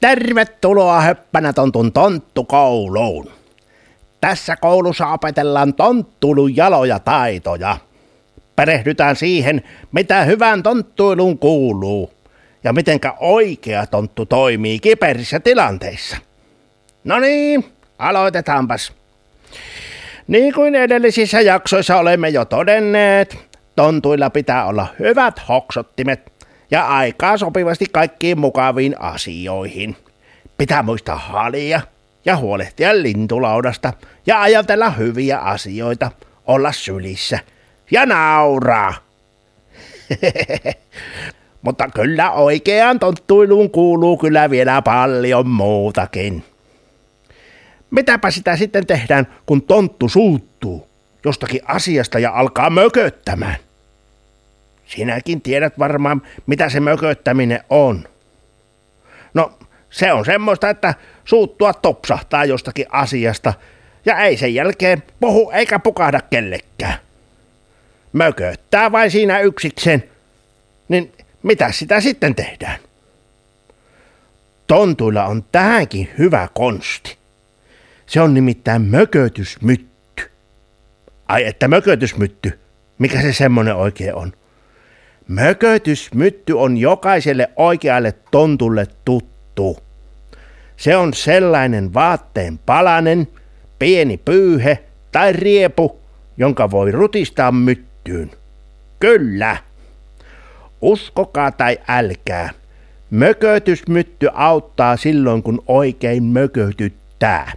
Tervetuloa höppänä tontun tonttukouluun. Tässä koulussa opetellaan tonttulun jaloja taitoja. Perehdytään siihen, mitä hyvän tonttuilun kuuluu ja mitenkä oikea tonttu toimii kiperissä tilanteissa. No niin, aloitetaanpas. Niin kuin edellisissä jaksoissa olemme jo todenneet, tontuilla pitää olla hyvät hoksottimet ja aikaa sopivasti kaikkiin mukaviin asioihin. Pitää muistaa halia ja huolehtia lintulaudasta ja ajatella hyviä asioita, olla sylissä ja nauraa. Mutta kyllä oikeaan tonttuiluun kuuluu kyllä vielä paljon muutakin. Mitäpä sitä sitten tehdään, kun tonttu suuttuu jostakin asiasta ja alkaa mököttämään? Sinäkin tiedät varmaan, mitä se mököttäminen on. No, se on semmoista, että suuttua topsahtaa jostakin asiasta ja ei sen jälkeen puhu eikä pukahda kellekään. Mököttää vai siinä yksikseen, niin mitä sitä sitten tehdään? Tontuilla on tähänkin hyvä konsti. Se on nimittäin mökötysmytty. Ai että mökötysmytty, mikä se semmonen oikein on? Mökötysmytty on jokaiselle oikealle tontulle tuttu. Se on sellainen vaatteen palanen, pieni pyyhe tai riepu, jonka voi rutistaa myttyyn. Kyllä. Uskokaa tai älkää. Mökötysmytty auttaa silloin, kun oikein mökötyttää.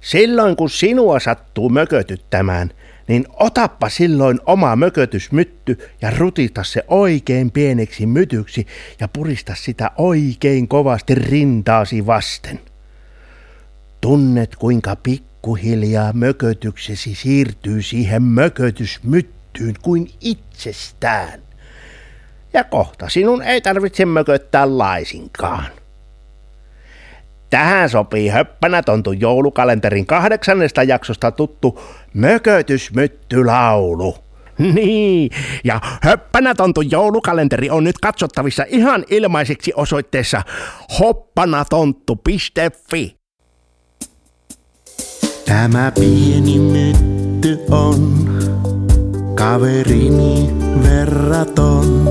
Silloin, kun sinua sattuu mökötyttämään, niin otappa silloin oma mökötysmytty ja rutita se oikein pieneksi mytyksi ja purista sitä oikein kovasti rintaasi vasten. Tunnet, kuinka pikkuhiljaa mökötyksesi siirtyy siihen mökötysmyttyyn kuin itsestään. Ja kohta sinun ei tarvitse mököttää laisinkaan. Tähän sopii höppänä tontu joulukalenterin kahdeksannesta jaksosta tuttu Mökötysmyttylaulu. Niin, ja höppänä tontu joulukalenteri on nyt katsottavissa ihan ilmaiseksi osoitteessa hoppanatontu.fi. Tämä pieni mytty on kaverini verraton.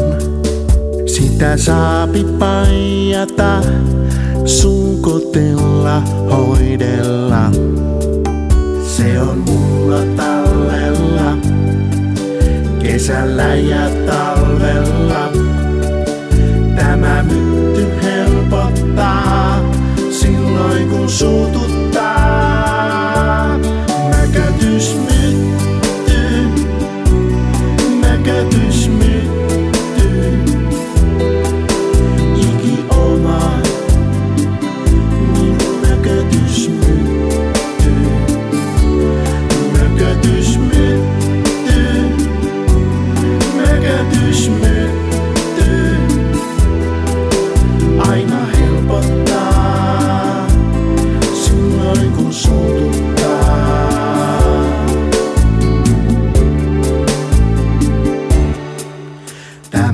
Sitä saapi paijata suukotella, hoidella. Se on mulla tallella, kesällä ja talvella. Tämä mytty helpottaa, silloin kun suututtaa.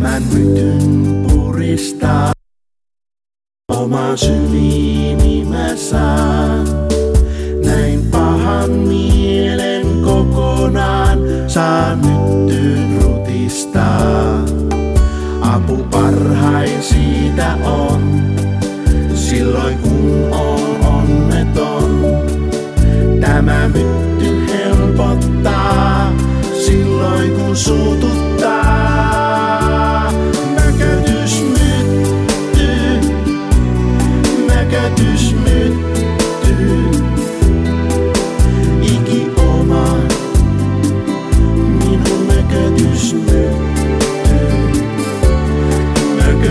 Tämän mytyn puristaa. Oman syliini mä saan. Näin pahan mielen kokonaan saan myttyyn rutistaa. Apu parhain siitä on, silloin kun on onneton. Tämä mytty helpottaa, silloin kun suututtaa.